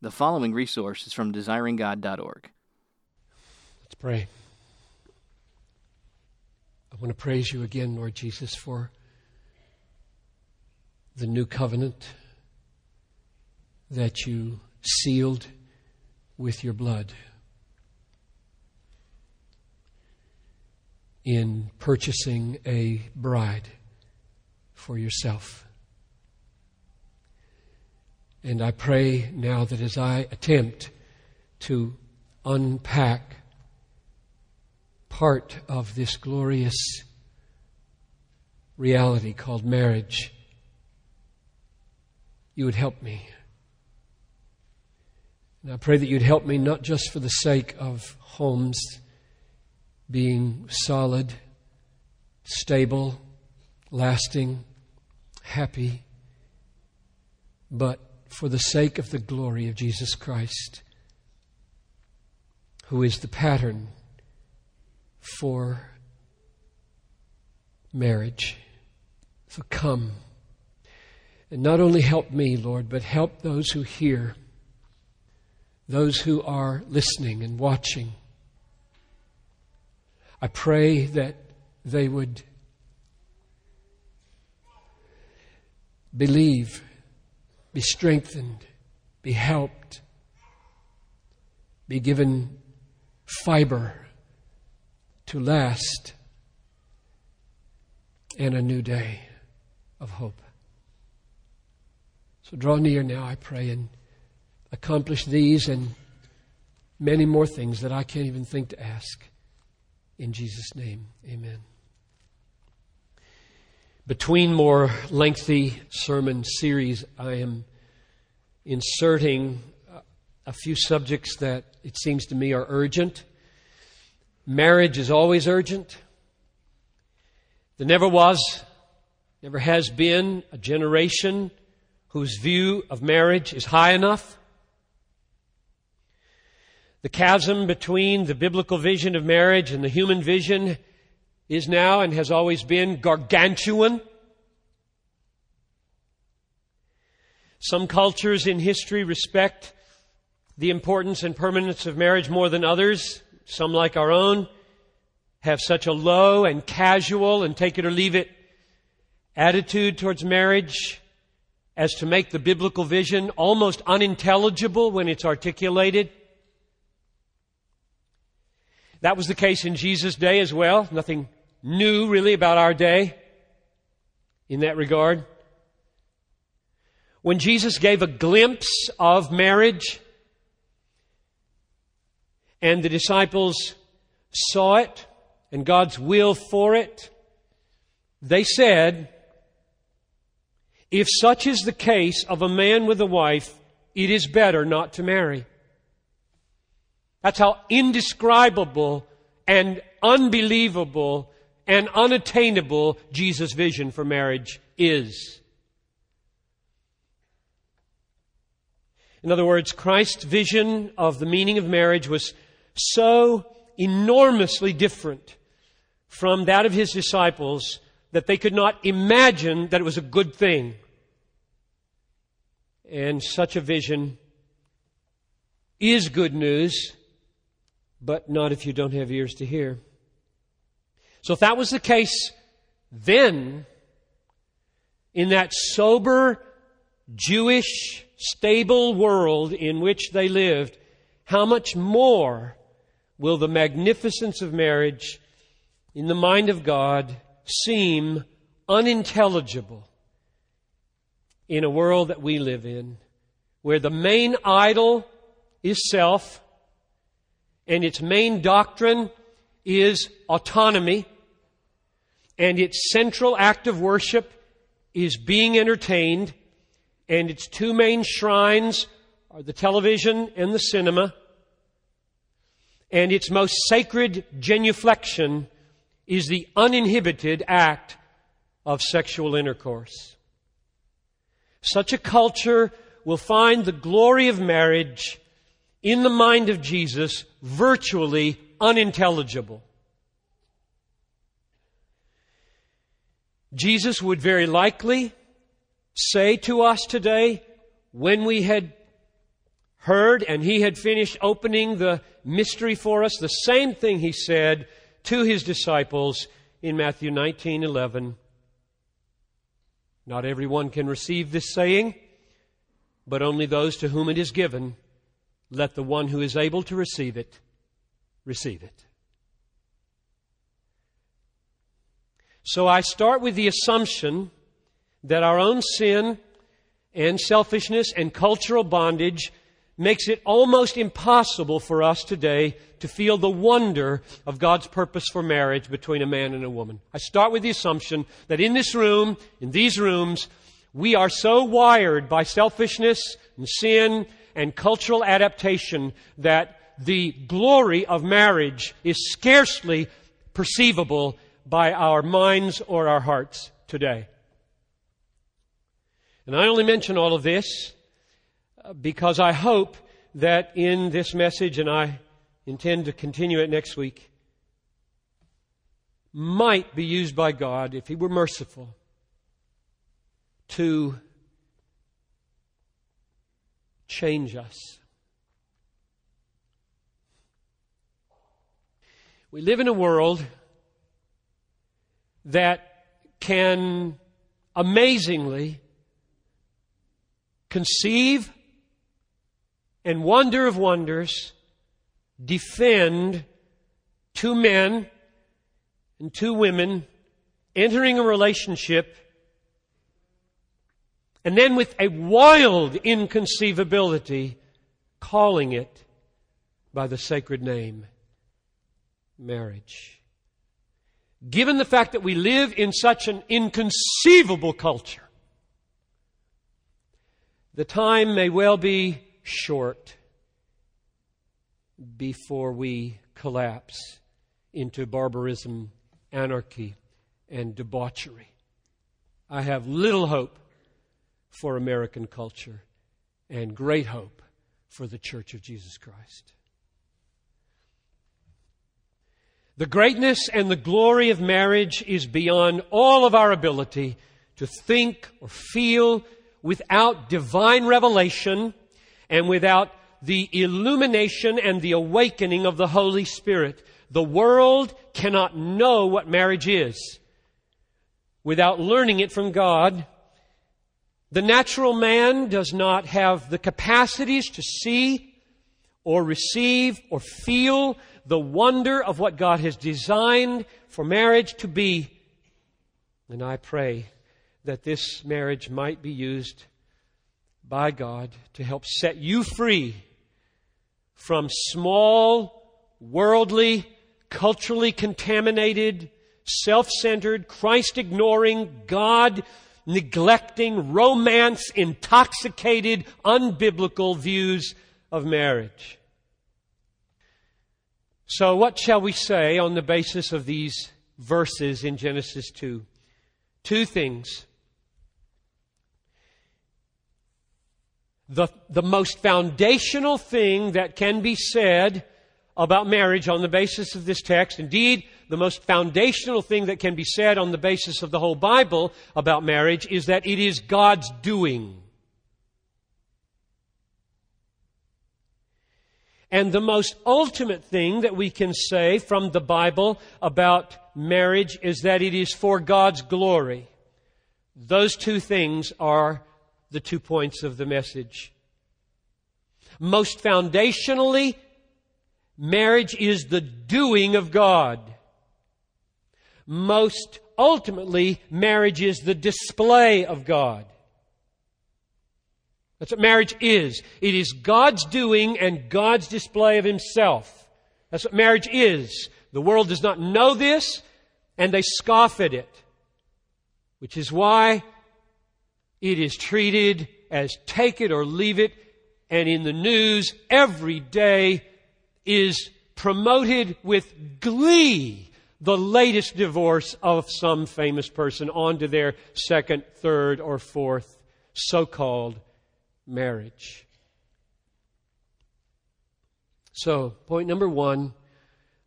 The following resource is from desiringgod.org. Let's pray. I want to praise you again, Lord Jesus, for the new covenant that you sealed with your blood in purchasing a bride for yourself. And I pray now that as I attempt to unpack part of this glorious reality called marriage, you would help me. And I pray that you'd help me not just for the sake of homes being solid, stable, lasting, happy, but for the sake of the glory of Jesus Christ, who is the pattern for marriage. So come. And not only help me, Lord, but help those who hear, those who are listening and watching. I pray that they would believe, be strengthened, be helped, be given fiber to last, and a new day of hope. So draw near now, I pray, and accomplish these and many more things that I can't even think to ask. In Jesus' name, amen. Between more lengthy sermon series, I am inserting a few subjects that it seems to me are urgent. Marriage is always urgent. There never was, never has been a generation whose view of marriage is high enough. The chasm between the biblical vision of marriage and the human vision is now and has always been gargantuan. Some cultures in history respect the importance and permanence of marriage more than others. Some, like our own, have such a low and casual and take it or leave it attitude towards marriage as to make the biblical vision almost unintelligible when it's articulated. That was the case in Jesus' day as well. Nothing new really about our day in that regard. When Jesus gave a glimpse of marriage and the disciples saw it and God's will for it, they said, if such is the case of a man with a wife, it is better not to marry. That's how indescribable and unbelievable and unattainable Jesus' vision for marriage is. In other words, Christ's vision of the meaning of marriage was so enormously different from that of his disciples that they could not imagine that it was a good thing. And such a vision is good news, but not if you don't have ears to hear. So if that was the case then, in that sober, Jewish, stable world in which they lived, how much more will the magnificence of marriage in the mind of God seem unintelligible in a world that we live in, where the main idol is self and its main doctrine is autonomy and its central act of worship is being entertained and its two main shrines are the television and the cinema and its most sacred genuflection is the uninhibited act of sexual intercourse. Such a culture will find the glory of marriage in the mind of Jesus virtually unintelligible. Jesus would very likely say to us today, when we had heard and he had finished opening the mystery for us, the same thing he said to his disciples in Matthew 19:11. Not everyone can receive this saying, but only those to whom it is given. Let the one who is able to receive it receive it. So I start with the assumption that our own sin and selfishness and cultural bondage makes it almost impossible for us today to feel the wonder of God's purpose for marriage between a man and a woman. I start with the assumption that in this room, in these rooms, we are so wired by selfishness and sin and cultural adaptation that the glory of marriage is scarcely perceivable by our minds or our hearts today. And I only mention all of this uh, because I hope that in this message, and I intend to continue it next week, might be used by God, if He were merciful, to change us. We live in a world that can amazingly conceive and wonder of wonders defend two men and two women entering a relationship and then with a wild inconceivability calling it by the sacred name marriage. Given the fact that we live in such an inconceivable culture, the time may well be short before we collapse into barbarism, anarchy, and debauchery. I have little hope for American culture and great hope for the Church of Jesus Christ. The greatness and the glory of marriage is beyond all of our ability to think or feel without divine revelation and without the illumination and the awakening of the Holy Spirit. The world cannot know what marriage is without learning it from God. The natural man does not have the capacities to see or receive or feel the wonder of what God has designed for marriage to be. And I pray that this marriage might be used by God to help set you free from small, worldly, culturally contaminated, self centered, Christ ignoring, God neglecting, romance intoxicated, unbiblical views of marriage. So, what shall we say on the basis of these verses in Genesis 2? Two things. the, the most foundational thing that can be said about marriage on the basis of this text, indeed, the most foundational thing that can be said on the basis of the whole Bible about marriage is that it is God's doing. And the most ultimate thing that we can say from the Bible about marriage is that it is for God's glory. Those two things are the two points of the message. Most foundationally, marriage is the doing of God. Most ultimately, marriage is the display of God. That's what marriage is. It is God's doing and God's display of Himself. That's what marriage is. The world does not know this and they scoff at it. Which is why it is treated as take it or leave it, and in the news every day is promoted with glee the latest divorce of some famous person onto their second, third, or fourth so called marriage. So, point number one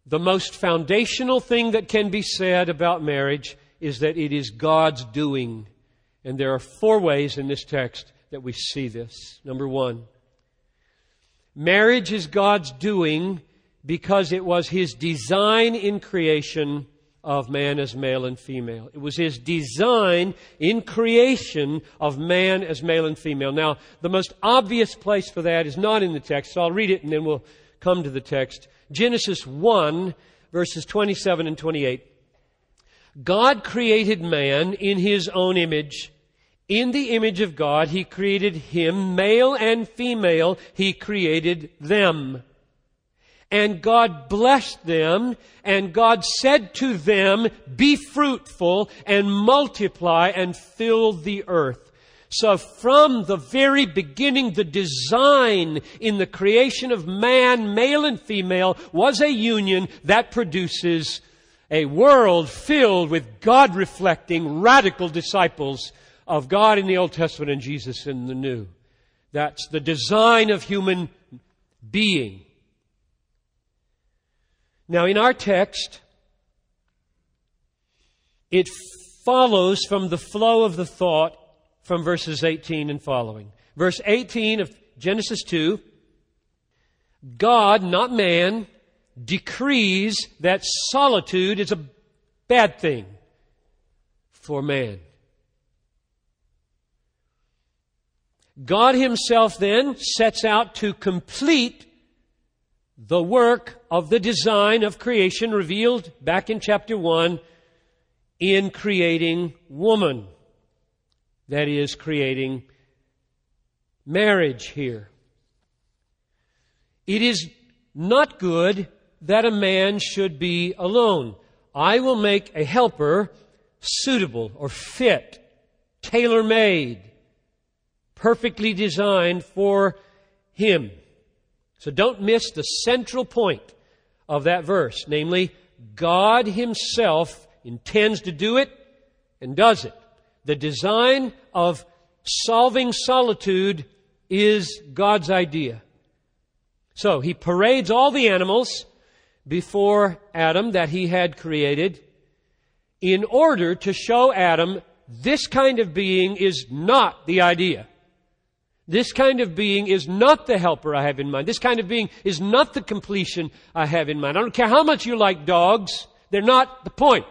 the most foundational thing that can be said about marriage is that it is God's doing. And there are four ways in this text that we see this. Number one, Marriage is God's doing because it was His design in creation of man as male and female. It was His design in creation of man as male and female. Now, the most obvious place for that is not in the text, so I'll read it and then we'll come to the text. Genesis 1, verses 27 and 28. God created man in His own image. In the image of God, He created him, male and female, He created them. And God blessed them, and God said to them, Be fruitful and multiply and fill the earth. So from the very beginning, the design in the creation of man, male and female, was a union that produces a world filled with God reflecting radical disciples of God in the Old Testament and Jesus in the New. That's the design of human being. Now, in our text, it follows from the flow of the thought from verses 18 and following. Verse 18 of Genesis 2 God, not man, decrees that solitude is a bad thing for man. God Himself then sets out to complete the work of the design of creation revealed back in chapter 1 in creating woman. That is, creating marriage here. It is not good that a man should be alone. I will make a helper suitable or fit, tailor made, perfectly designed for him. So don't miss the central point of that verse, namely, God Himself intends to do it and does it. The design of solving solitude is God's idea. So He parades all the animals before Adam that He had created in order to show Adam this kind of being is not the idea. This kind of being is not the helper I have in mind. This kind of being is not the completion I have in mind. I don't care how much you like dogs, they're not the point.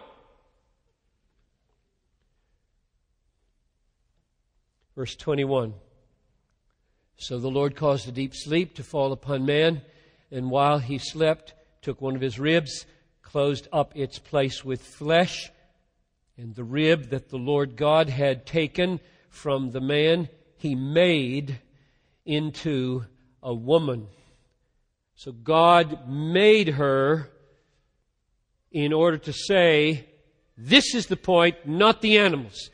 Verse 21. So the Lord caused a deep sleep to fall upon man, and while he slept, took one of his ribs, closed up its place with flesh, and the rib that the Lord God had taken from the man he made into a woman. So God made her in order to say, this is the point, not the animals.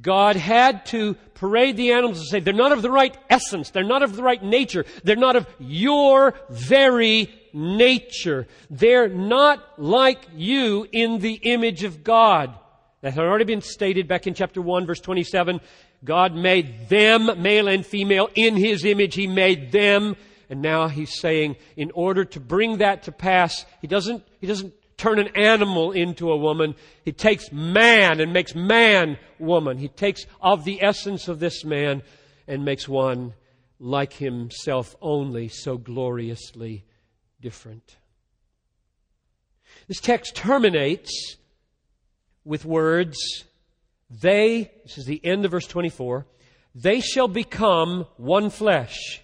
God had to parade the animals and say, they're not of the right essence, they're not of the right nature, they're not of your very nature. They're not like you in the image of God. That had already been stated back in chapter 1, verse 27. God made them, male and female, in His image. He made them. And now He's saying, in order to bring that to pass, He doesn't, He doesn't turn an animal into a woman. He takes man and makes man woman. He takes of the essence of this man and makes one like himself only, so gloriously different. This text terminates with words they, this is the end of verse 24, they shall become one flesh.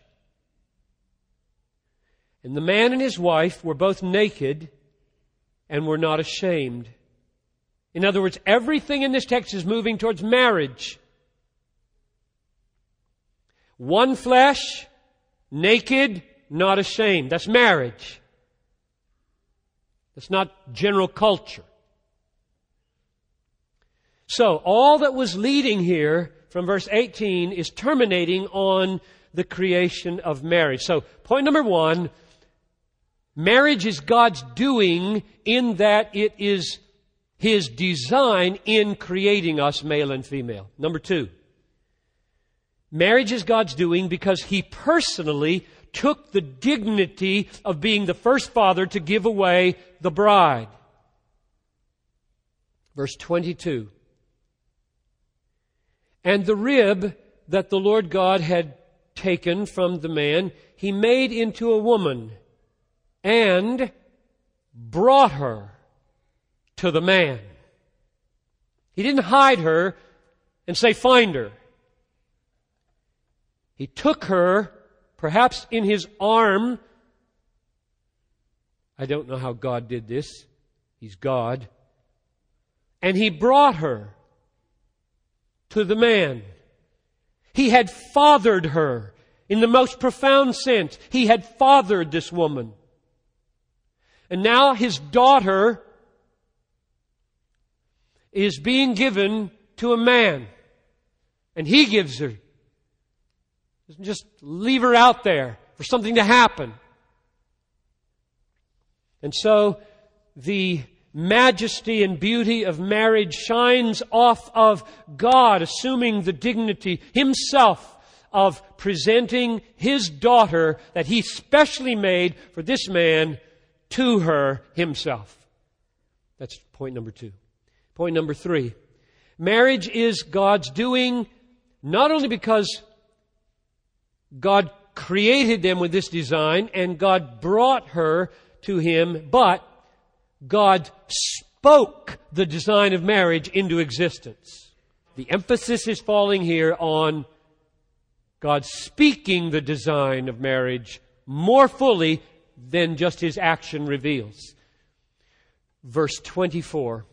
And the man and his wife were both naked and were not ashamed. In other words, everything in this text is moving towards marriage. One flesh, naked, not ashamed. That's marriage. That's not general culture. So, all that was leading here from verse 18 is terminating on the creation of marriage. So, point number one, marriage is God's doing in that it is His design in creating us male and female. Number two, marriage is God's doing because He personally took the dignity of being the first father to give away the bride. Verse 22. And the rib that the Lord God had taken from the man, he made into a woman and brought her to the man. He didn't hide her and say, find her. He took her, perhaps in his arm. I don't know how God did this. He's God. And he brought her to the man. He had fathered her in the most profound sense. He had fathered this woman. And now his daughter is being given to a man. And he gives her. Doesn't just leave her out there for something to happen. And so the majesty and beauty of marriage shines off of God assuming the dignity himself of presenting his daughter that he specially made for this man to her himself. That's point number two. Point number three. Marriage is God's doing not only because God created them with this design and God brought her to him, but God spoke the design of marriage into existence. The emphasis is falling here on God speaking the design of marriage more fully than just his action reveals. Verse 24.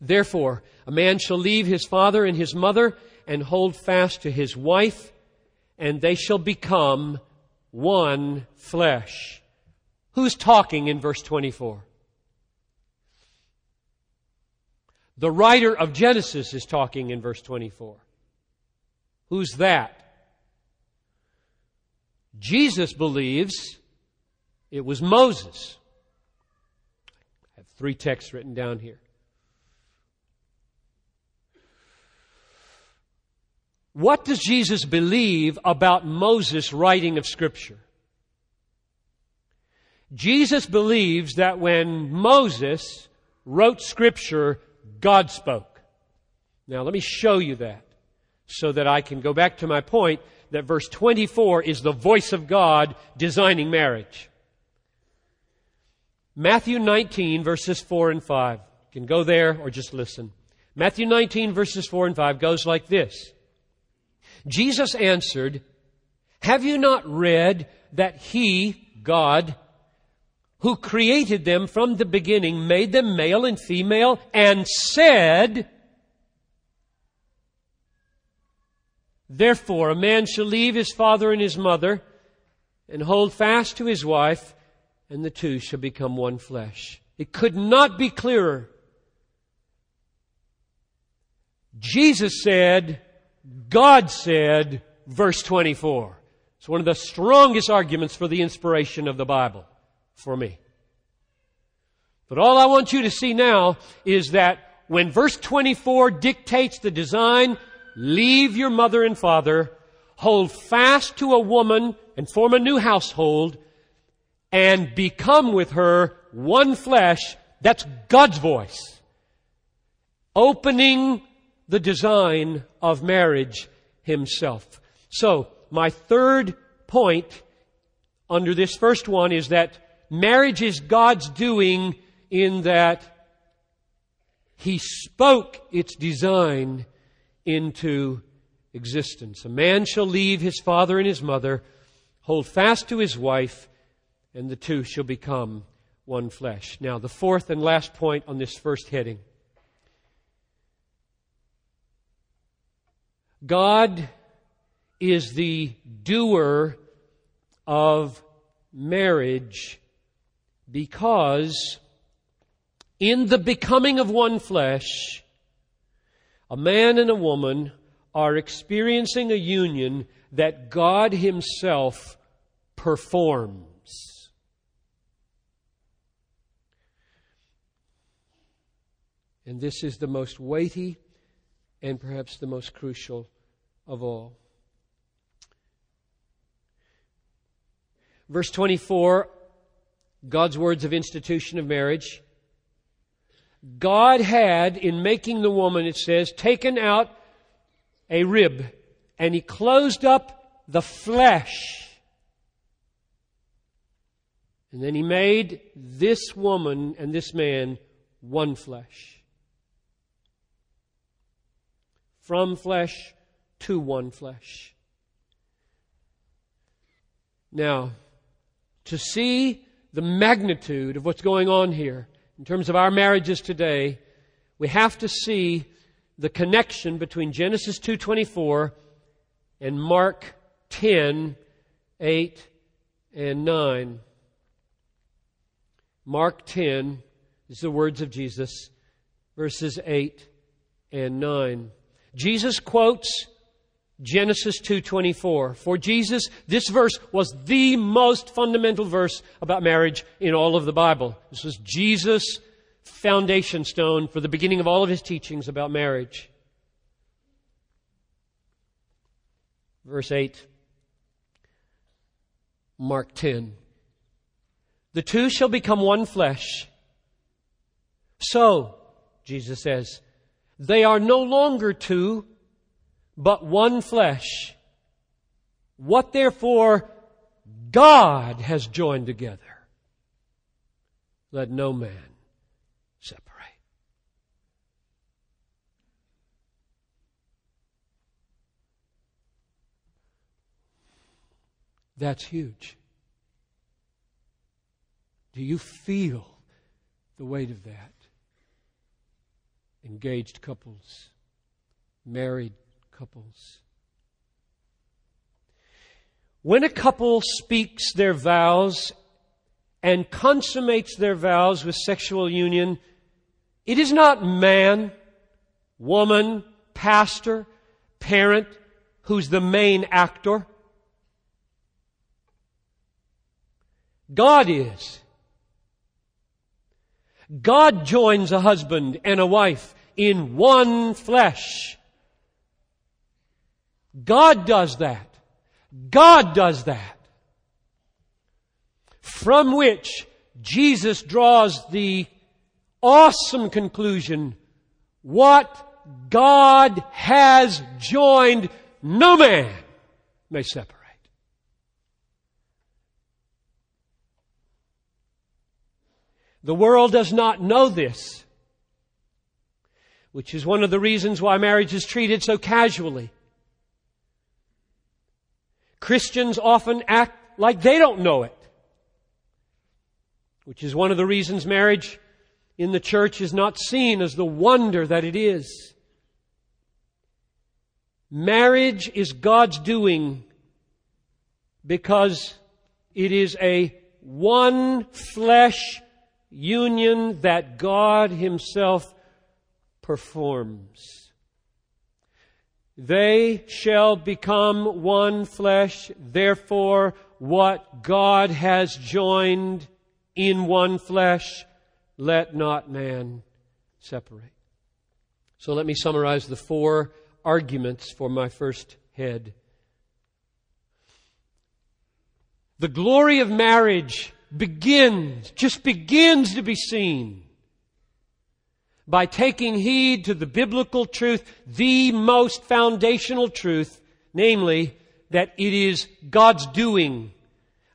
Therefore, a man shall leave his father and his mother and hold fast to his wife, and they shall become one flesh. Who's talking in verse 24? The writer of Genesis is talking in verse 24. Who's that? Jesus believes it was Moses. I have three texts written down here. What does Jesus believe about Moses' writing of Scripture? Jesus believes that when Moses wrote Scripture, God spoke. Now, let me show you that so that I can go back to my point that verse 24 is the voice of God designing marriage. Matthew 19, verses 4 and 5. You can go there or just listen. Matthew 19, verses 4 and 5 goes like this Jesus answered, Have you not read that He, God, who created them from the beginning, made them male and female, and said, Therefore, a man shall leave his father and his mother and hold fast to his wife, and the two shall become one flesh. It could not be clearer. Jesus said, God said, verse 24. It's one of the strongest arguments for the inspiration of the Bible for me. But all I want you to see now is that when verse 24 dictates the design leave your mother and father, hold fast to a woman and form a new household, and become with her one flesh. That's God's voice. Opening the design of marriage himself. So, my third point under this first one is that marriage is God's doing in that He spoke its design into existence. A man shall leave his father and his mother, hold fast to his wife, and the two shall become one flesh. Now, the fourth and last point on this first heading. God is the doer of marriage because in the becoming of one flesh, a man and a woman are experiencing a union that God Himself performs. And this is the most weighty and perhaps the most crucial of all. Verse 24, God's words of institution of marriage. God had, in making the woman, it says, taken out a rib, and he closed up the flesh. And then he made this woman and this man one flesh. From flesh to one flesh. Now, to see the magnitude of what's going on here in terms of our marriages today, we have to see the connection between Genesis 2:24 and Mark 10 8 and 9. Mark 10 is the words of Jesus, verses 8 and 9. Jesus quotes Genesis 2:24. For Jesus, this verse was the most fundamental verse about marriage in all of the Bible. This was Jesus' foundation stone for the beginning of all of his teachings about marriage. Verse 8. Mark 10. The two shall become one flesh. So, Jesus says, they are no longer two, but one flesh. What therefore God has joined together, let no man separate. That's huge. Do you feel the weight of that? Engaged couples, married couples. When a couple speaks their vows and consummates their vows with sexual union, it is not man, woman, pastor, parent who's the main actor. God is. God joins a husband and a wife in one flesh. God does that. God does that. From which Jesus draws the awesome conclusion what God has joined, no man may separate. The world does not know this, which is one of the reasons why marriage is treated so casually. Christians often act like they don't know it, which is one of the reasons marriage in the church is not seen as the wonder that it is. Marriage is God's doing because it is a one flesh union that God Himself performs. They shall become one flesh, therefore, what God has joined in one flesh, let not man separate. So let me summarize the four arguments for my first head. The glory of marriage begins, just begins to be seen by taking heed to the biblical truth, the most foundational truth, namely that it is God's doing.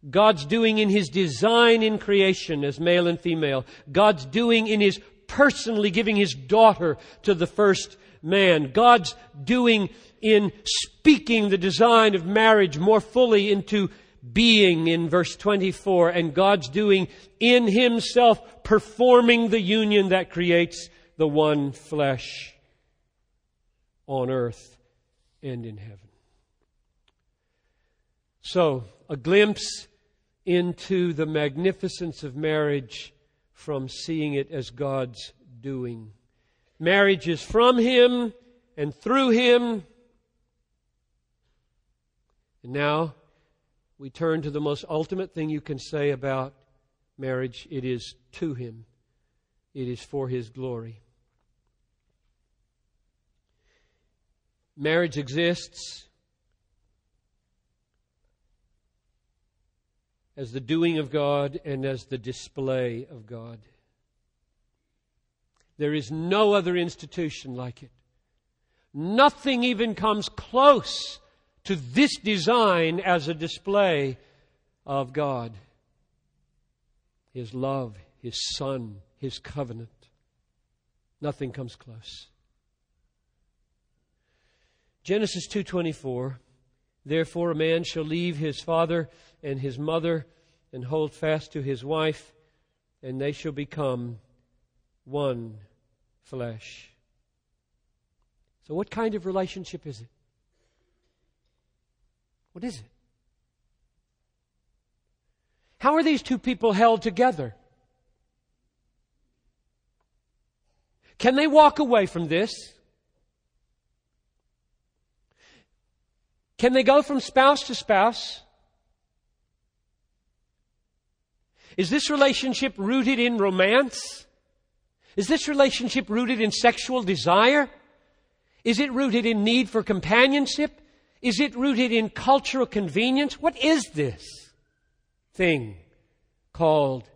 God's doing in His design in creation as male and female. God's doing in His personally giving His daughter to the first man. God's doing in speaking the design of marriage more fully into being in verse 24 and God's doing in himself performing the union that creates the one flesh on earth and in heaven. So, a glimpse into the magnificence of marriage from seeing it as God's doing. Marriage is from Him and through Him. And now, we turn to the most ultimate thing you can say about marriage it is to Him, it is for His glory. Marriage exists as the doing of God and as the display of God. There is no other institution like it. Nothing even comes close to this design as a display of God. His love, His Son, His covenant. Nothing comes close. Genesis 2:24 Therefore a man shall leave his father and his mother and hold fast to his wife and they shall become one flesh. So what kind of relationship is it? What is it? How are these two people held together? Can they walk away from this? Can they go from spouse to spouse? Is this relationship rooted in romance? Is this relationship rooted in sexual desire? Is it rooted in need for companionship? Is it rooted in cultural convenience? What is this thing called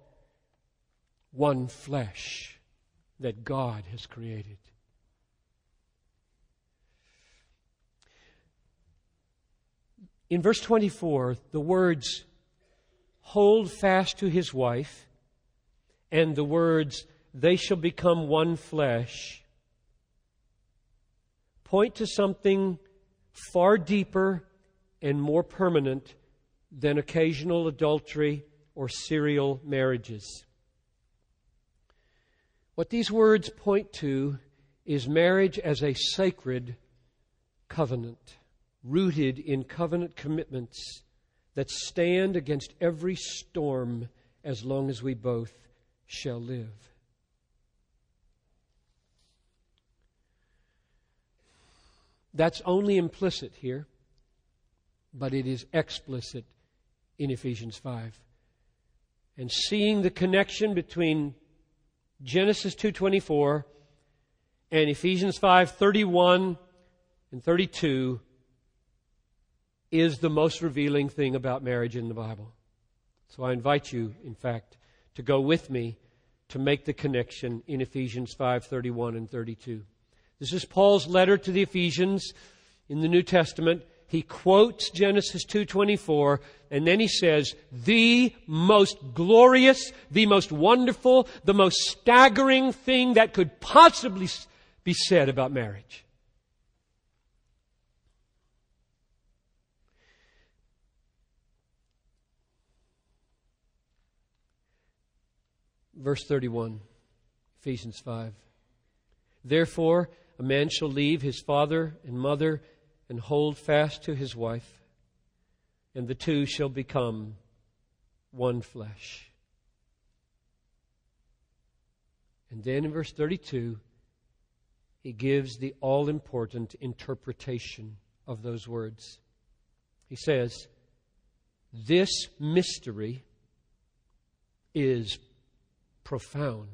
one flesh that God has created? In verse 24, the words hold fast to his wife and the words they shall become one flesh point to something far deeper and more permanent than occasional adultery or serial marriages. What these words point to is marriage as a sacred covenant rooted in covenant commitments that stand against every storm as long as we both shall live. That's only implicit here, but it is explicit in Ephesians 5. And seeing the connection between Genesis 2:24 and Ephesians 5:31 and 32 is the most revealing thing about marriage in the Bible. So I invite you, in fact, to go with me to make the connection in Ephesians 5:31 and 32. This is Paul's letter to the Ephesians in the New Testament. He quotes Genesis 2:24 and then he says, "The most glorious, the most wonderful, the most staggering thing that could possibly be said about marriage." Verse 31, Ephesians 5. Therefore, a man shall leave his father and mother and hold fast to his wife, and the two shall become one flesh. And then in verse 32, he gives the all important interpretation of those words. He says, This mystery is profound.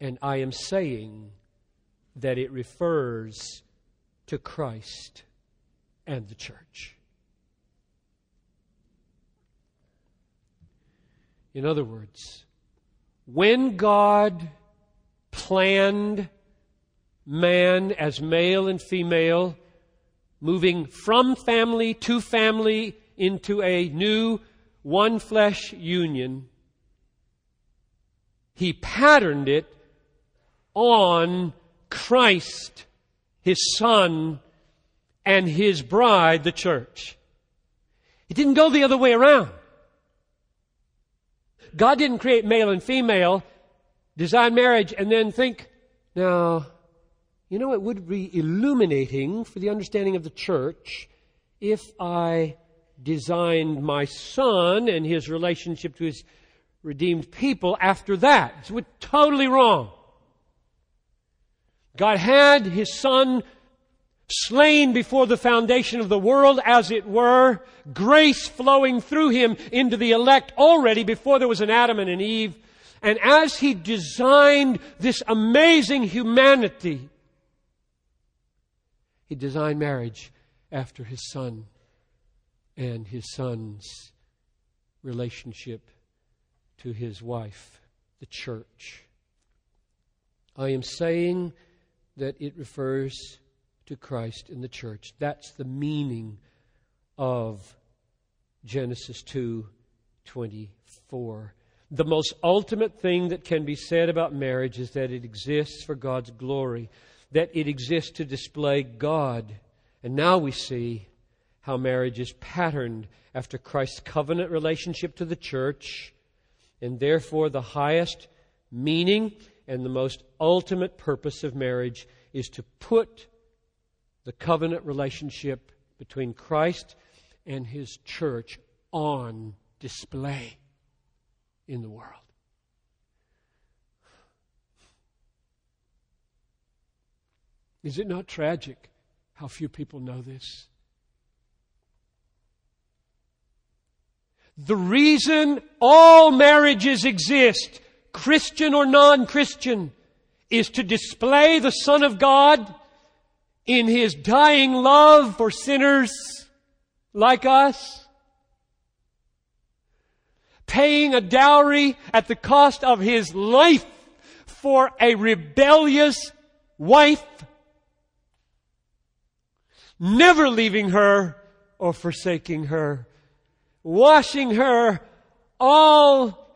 And I am saying that it refers to Christ and the church. In other words, when God planned man as male and female, moving from family to family into a new one flesh union, he patterned it on Christ, His Son, and His bride, the church. It didn't go the other way around. God didn't create male and female, design marriage, and then think, now, you know, it would be illuminating for the understanding of the church if I designed my son and his relationship to his redeemed people after that. It's totally wrong. God had his son slain before the foundation of the world, as it were, grace flowing through him into the elect already before there was an Adam and an Eve. And as he designed this amazing humanity, he designed marriage after his son and his son's relationship to his wife, the church. I am saying that it refers to Christ in the church. That's the meaning of Genesis 2:24. The most ultimate thing that can be said about marriage is that it exists for God's glory, that it exists to display God. And now we see how marriage is patterned after Christ's covenant relationship to the church, and therefore the highest meaning and the most ultimate purpose of marriage is to put the covenant relationship between Christ and his church on display in the world. Is it not tragic how few people know this? The reason all marriages exist, Christian or non Christian, is to display the Son of God in His dying love for sinners like us paying a dowry at the cost of his life for a rebellious wife, never leaving her or forsaking her, washing her all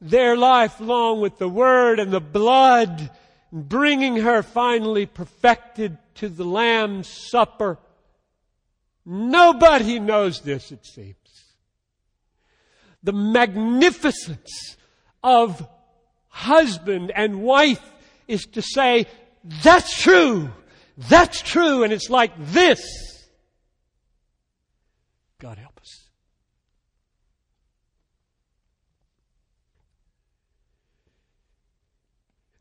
their life long with the word and the blood, bringing her finally perfected to the Lamb's supper. Nobody knows this, it seems the magnificence of husband and wife is to say, that's true. That's true. And it's like this. God help us.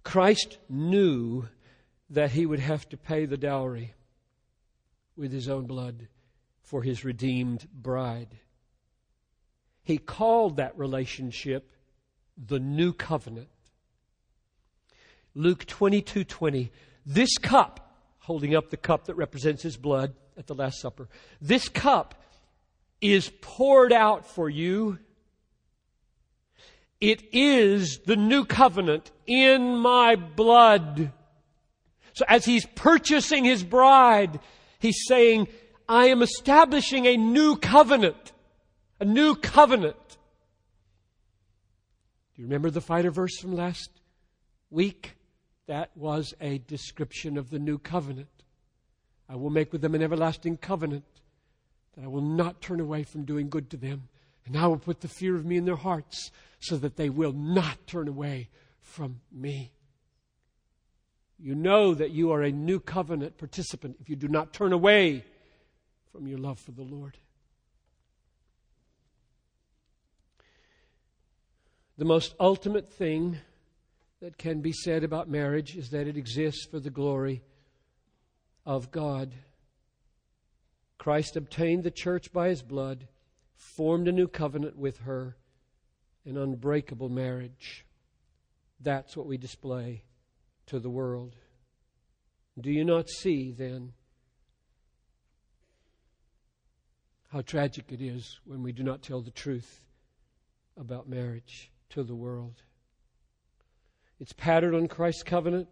Christ knew that he would have to pay the dowry with his own blood for his redeemed bride. He called that relationship the new covenant. Luke 22 20. This cup, holding up the cup that represents his blood at the Last Supper, this cup is poured out for you. It is the new covenant in my blood. So as he's purchasing his bride, he's saying, I am establishing a new covenant a new covenant. Do you remember the fighter verse from last week? That was a description of the new covenant. I will make with them an everlasting covenant that I will not turn away from doing good to them. And I will put the fear of me in their hearts so that they will not turn away from me. You know that you are a new covenant participant if you do not turn away from your love for the Lord. The most ultimate thing that can be said about marriage is that it exists for the glory of God. Christ obtained the church by his blood, formed a new covenant with her, an unbreakable marriage. That's what we display to the world. Do you not see, then, how tragic it is when we do not tell the truth about marriage? to the world. It's patterned on Christ's covenant.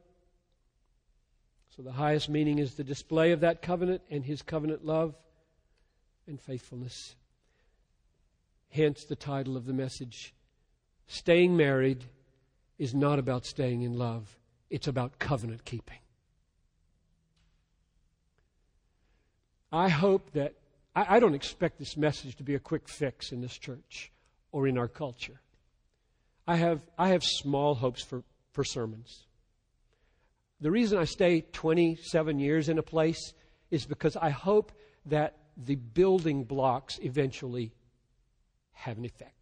So the highest meaning is the display of that covenant and his covenant love and faithfulness. Hence the title of the message. Staying married is not about staying in love, it's about covenant keeping. I hope that, I, I don't expect this message to be a quick fix in this church or in our culture. I have, I have small hopes for, for sermons. The reason I stay 27 years in a place is because I hope that the building blocks eventually have an effect.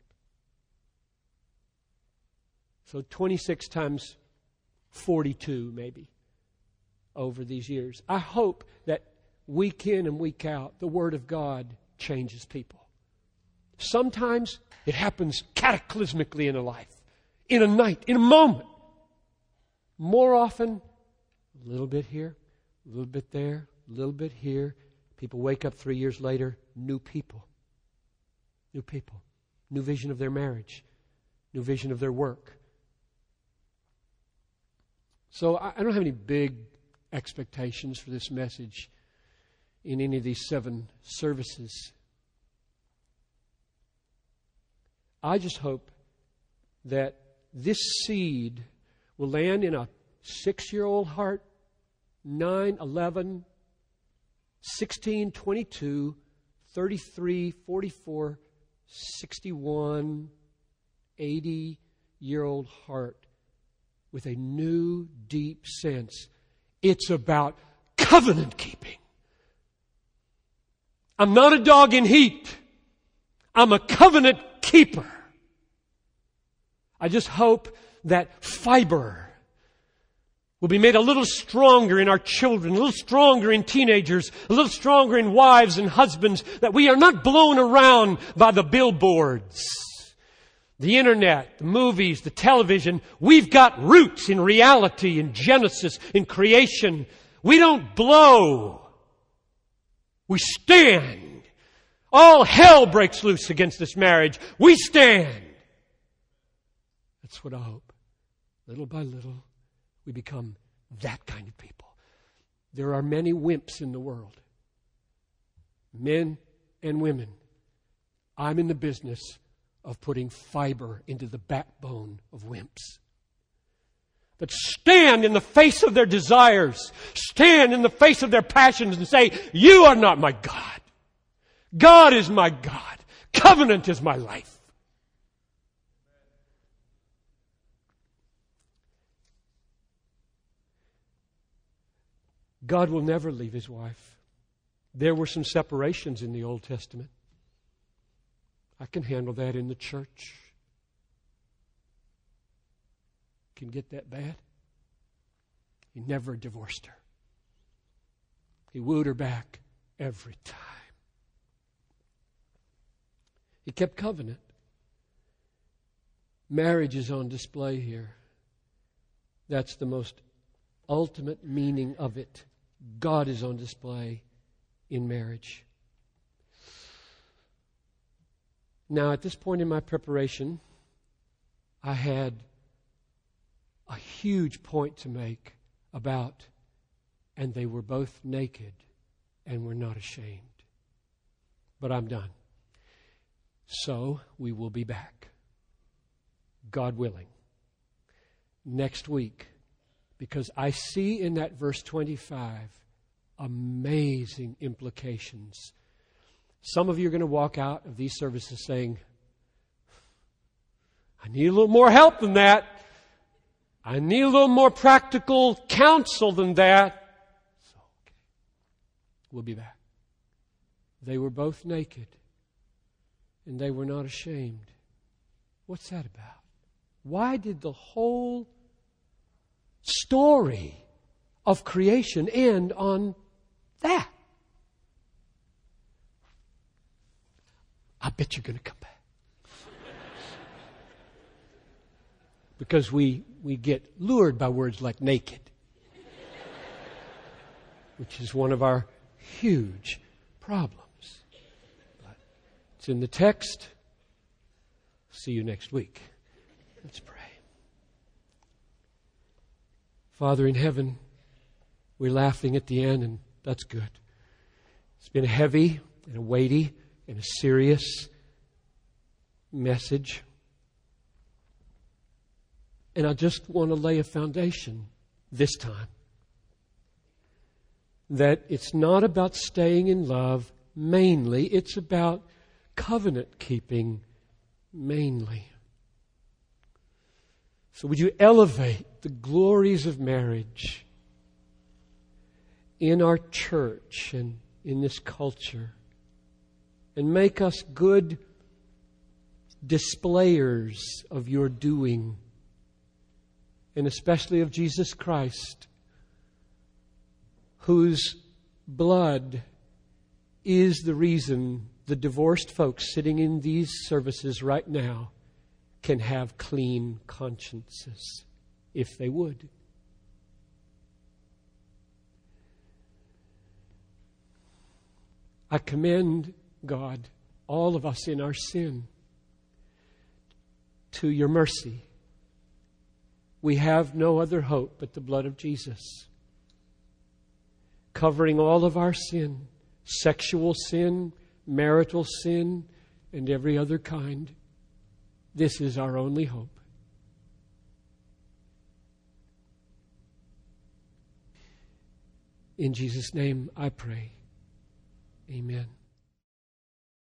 So 26 times 42, maybe, over these years. I hope that week in and week out, the Word of God changes people. Sometimes it happens cataclysmically in a life in a night, in a moment. More often, a little bit here, a little bit there, a little bit here. People wake up three years later, new people. New people. New vision of their marriage, new vision of their work. So I, don't have any big expectations for this message. in any of these seven services. I just hope that this seed will land in a six year old heart, 9, 11, 16, 22, 33, 44, 61, 80 year old heart with a new, deep sense. It's about covenant keeping. I'm not a dog in heat. I'm a covenant keeper. I just hope that fiber will be made a little stronger in our children, a little stronger in teenagers, a little stronger in wives and husbands, that we are not blown around by the billboards, the internet, the movies, the television. We've got roots in reality, in Genesis, in creation. We don't blow. We stand. All hell breaks loose against this marriage. We stand. That's what I hope. Little by little, we become that kind of people. There are many wimps in the world, men and women. I'm in the business of putting fiber into the backbone of wimps. That stand in the face of their desires, stand in the face of their passions and say, You are not my God. God is my God. Covenant is my life. God will never leave his wife. There were some separations in the Old Testament. I can handle that in the church. Can get that bad? He never divorced her. He wooed her back every time. He kept covenant. Marriage is on display here. That's the most ultimate meaning of it. God is on display in marriage. Now, at this point in my preparation, I had a huge point to make about, and they were both naked and were not ashamed. But I'm done. So we will be back, God willing, next week because I see in that verse 25 amazing implications. Some of you are going to walk out of these services saying, I need a little more help than that. I need a little more practical counsel than that. So, okay. We'll be back. They were both naked and they were not ashamed. What's that about? Why did the whole story of creation end on that. I bet you're going to come back. because we, we get lured by words like naked, which is one of our huge problems. But it's in the text. See you next week. Let's pray. Father in heaven, we're laughing at the end, and that's good. It's been heavy and weighty and a serious message. And I just want to lay a foundation this time that it's not about staying in love mainly, it's about covenant keeping mainly. So, would you elevate the glories of marriage in our church and in this culture and make us good displayers of your doing and especially of Jesus Christ, whose blood is the reason the divorced folks sitting in these services right now can have clean consciences if they would. I commend God, all of us in our sin, to your mercy. We have no other hope but the blood of Jesus, covering all of our sin, sexual sin, marital sin, and every other kind. This is our only hope. In Jesus' name I pray. Amen.